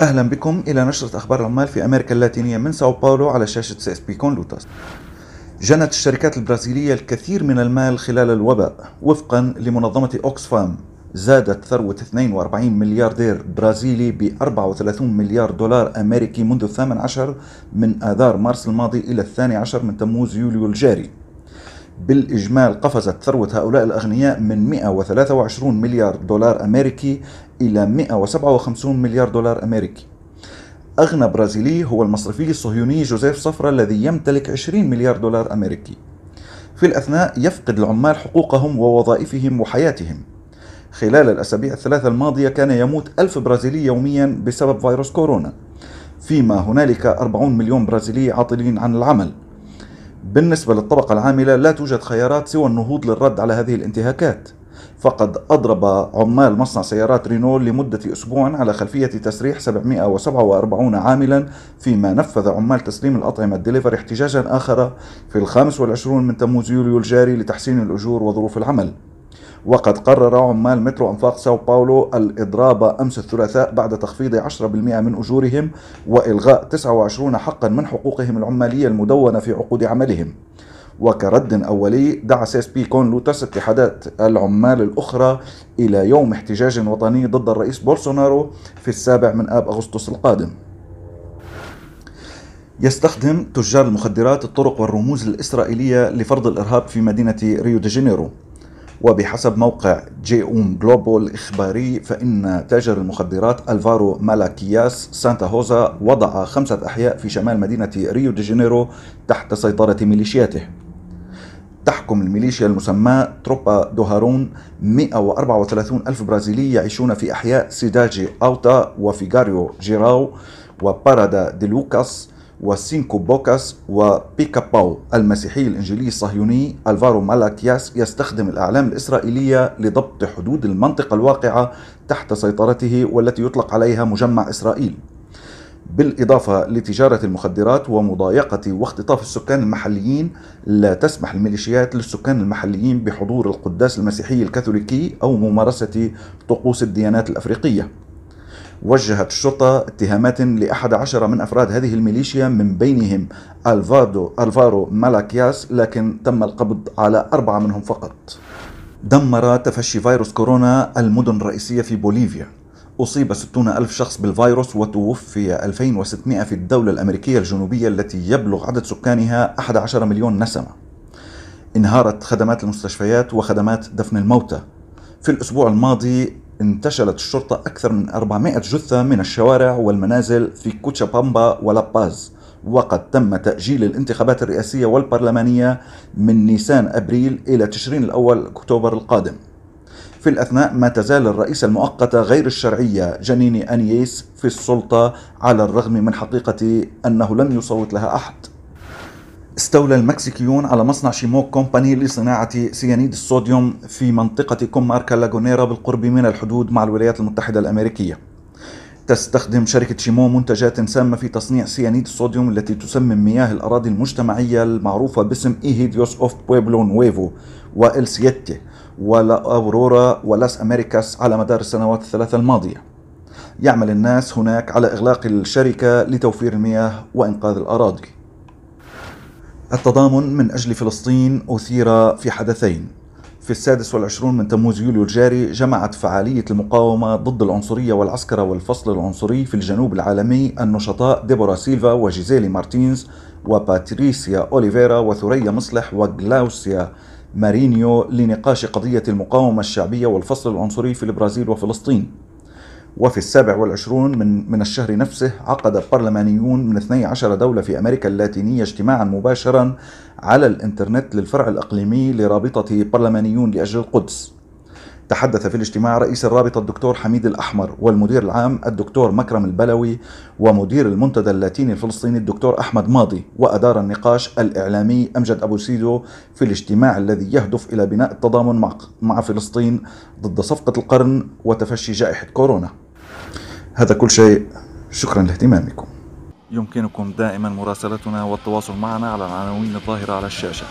أهلا بكم إلى نشرة أخبار العمال في أمريكا اللاتينية من ساو باولو على شاشة سي إس بي كون لوتاس جنت الشركات البرازيلية الكثير من المال خلال الوباء وفقا لمنظمة أوكسفام. زادت ثروة 42 ملياردير برازيلي ب 34 مليار دولار أمريكي منذ الثامن عشر من آذار مارس الماضي إلى الثاني عشر من تموز يوليو الجاري. بالإجمال قفزت ثروة هؤلاء الأغنياء من 123 مليار دولار أمريكي إلى 157 مليار دولار أمريكي. أغنى برازيلي هو المصرفي الصهيوني جوزيف صفرة الذي يمتلك 20 مليار دولار أمريكي. في الأثناء يفقد العمال حقوقهم ووظائفهم وحياتهم. خلال الأسابيع الثلاثة الماضية كان يموت ألف برازيلي يوميا بسبب فيروس كورونا. فيما هنالك 40 مليون برازيلي عاطلين عن العمل. بالنسبة للطبقة العاملة لا توجد خيارات سوى النهوض للرد على هذه الانتهاكات. فقد أضرب عمال مصنع سيارات رينو لمدة أسبوع على خلفية تسريح 747 عاملا فيما نفذ عمال تسليم الأطعمة الدليفري احتجاجا آخر في الخامس والعشرون من تموز يوليو الجاري لتحسين الأجور وظروف العمل. وقد قرر عمال مترو أنفاق ساو باولو الإضراب أمس الثلاثاء بعد تخفيض 10% من أجورهم وإلغاء 29 حقا من حقوقهم العمالية المدونة في عقود عملهم. وكرد أولي دعا سيس بي كون لوتس اتحادات العمال الأخرى إلى يوم احتجاج وطني ضد الرئيس بولسونارو في السابع من آب أغسطس القادم. يستخدم تجار المخدرات الطرق والرموز الإسرائيلية لفرض الإرهاب في مدينة ريو دي جانيرو. وبحسب موقع جي أوم جلوبال الإخباري فإن تاجر المخدرات ألفارو مالاكياس سانتا هوزا وضع خمسة أحياء في شمال مدينة ريو دي جانيرو تحت سيطرة ميليشياته. تحكم الميليشيا المسماة تروبا دوهارون 134 ألف برازيلي يعيشون في أحياء سيداجي أوتا وفيغاريو جيراو وبارادا دي لوكاس وسينكو بوكاس وبيكا باو المسيحي الإنجيلي الصهيوني ألفارو مالاكياس يستخدم الأعلام الإسرائيلية لضبط حدود المنطقة الواقعة تحت سيطرته والتي يطلق عليها مجمع إسرائيل. بالإضافة لتجارة المخدرات ومضايقة واختطاف السكان المحليين لا تسمح الميليشيات للسكان المحليين بحضور القداس المسيحي الكاثوليكي أو ممارسة طقوس الديانات الأفريقية. وجهت الشرطة اتهامات لأحد عشر من أفراد هذه الميليشيا من بينهم ألفادو ألفارو مالاكياس لكن تم القبض على أربعة منهم فقط. دمر تفشي فيروس كورونا المدن الرئيسية في بوليفيا. أصيب 60 ألف شخص بالفيروس وتوفي 2600 في الدولة الأمريكية الجنوبية التي يبلغ عدد سكانها 11 مليون نسمة. انهارت خدمات المستشفيات وخدمات دفن الموتى. في الأسبوع الماضي انتشلت الشرطة أكثر من 400 جثة من الشوارع والمنازل في كوتشابامبا ولاباز وقد تم تأجيل الانتخابات الرئاسية والبرلمانية من نيسان أبريل إلى تشرين الأول أكتوبر القادم. في الأثناء ما تزال الرئيسة المؤقتة غير الشرعية جنيني أنييس في السلطة على الرغم من حقيقة أنه لن يصوت لها أحد. استولى المكسيكيون على مصنع شيموك كومباني لصناعة سيانيد الصوديوم في منطقة كوماركا لاغونيرا بالقرب من الحدود مع الولايات المتحدة الأمريكية. تستخدم شركة شيمو منتجات سامة في تصنيع سيانيد الصوديوم التي تسمم مياه الأراضي المجتمعية المعروفة باسم إيهيديوس أوف بويبلو نويفو وإل سيتي ولا أورورا ولاس أمريكاس على مدار السنوات الثلاثة الماضية. يعمل الناس هناك على إغلاق الشركة لتوفير المياه وإنقاذ الأراضي. التضامن من أجل فلسطين أثير في حدثين. في السادس والعشرون من تموز يوليو الجاري جمعت فعالية المقاومة ضد العنصرية والعسكرة والفصل العنصري في الجنوب العالمي النشطاء ديبورا سيلفا وجيزيلي مارتينز وباتريسيا أوليفيرا وثريا مصلح وغلاوسيا مارينيو لنقاش قضية المقاومة الشعبية والفصل العنصري في البرازيل وفلسطين. وفي السابع والعشرون من, من الشهر نفسه عقد برلمانيون من 12 دولة في أمريكا اللاتينية اجتماعا مباشرا على الإنترنت للفرع الإقليمي لرابطة برلمانيون لأجل القدس. تحدث في الاجتماع رئيس الرابطة الدكتور حميد الأحمر والمدير العام الدكتور مكرم البلوي ومدير المنتدى اللاتيني الفلسطيني الدكتور أحمد ماضي وأدار النقاش الإعلامي أمجد أبو سيدو في الاجتماع الذي يهدف إلى بناء التضامن مع, مع فلسطين ضد صفقة القرن وتفشي جائحة كورونا. هذا كل شيء. شكرا لاهتمامكم. يمكنكم دائما مراسلتنا والتواصل معنا على العناوين الظاهرة على الشاشة.